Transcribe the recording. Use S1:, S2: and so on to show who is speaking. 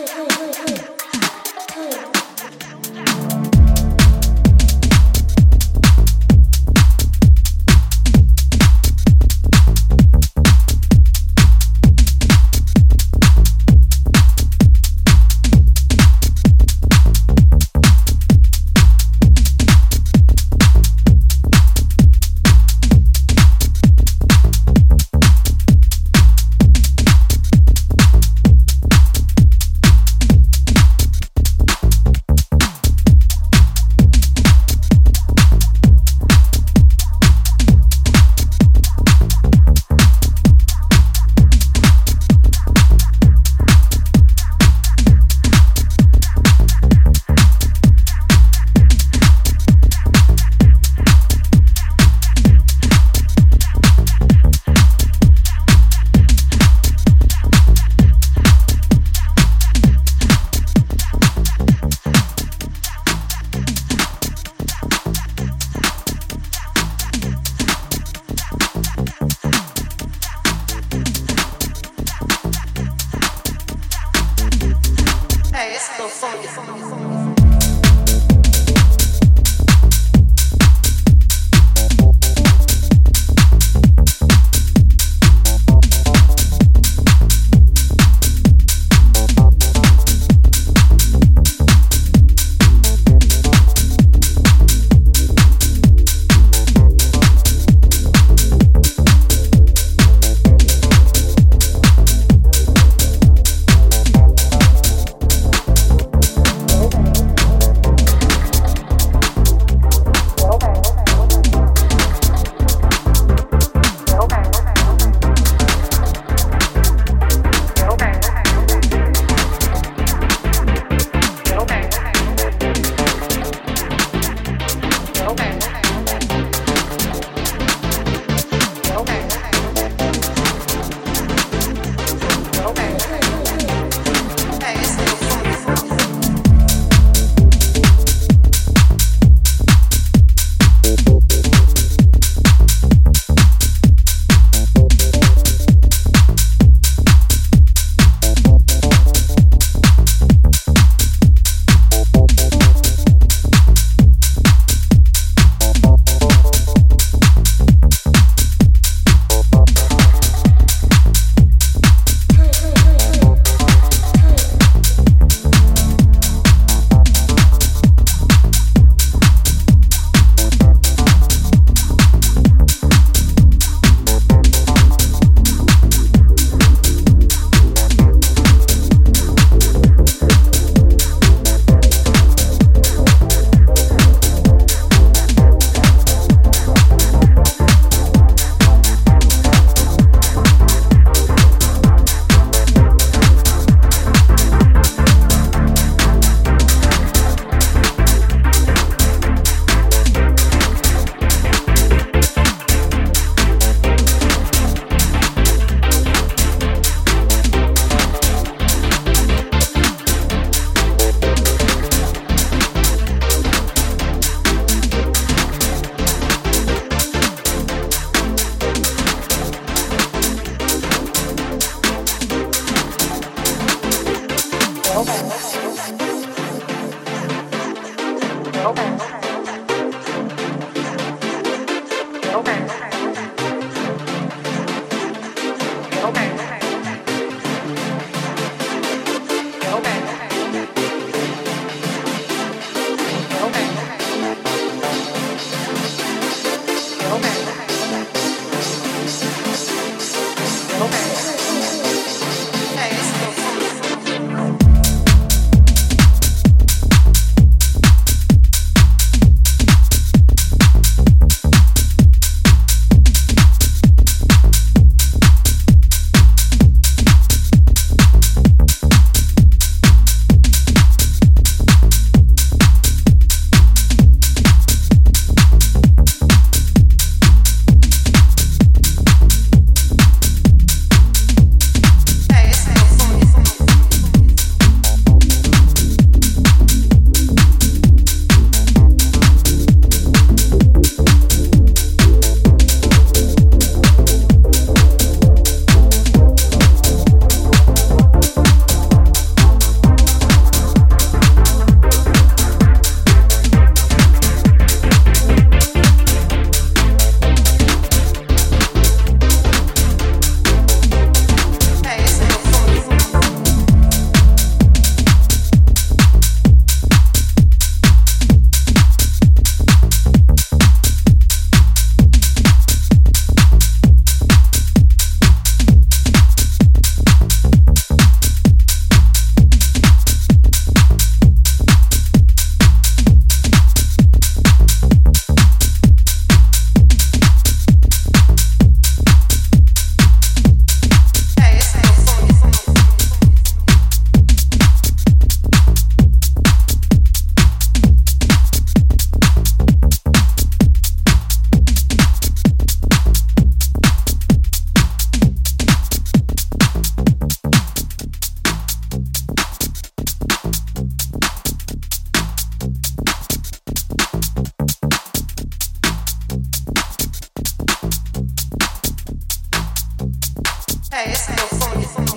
S1: oh ooh. É esse meu fone.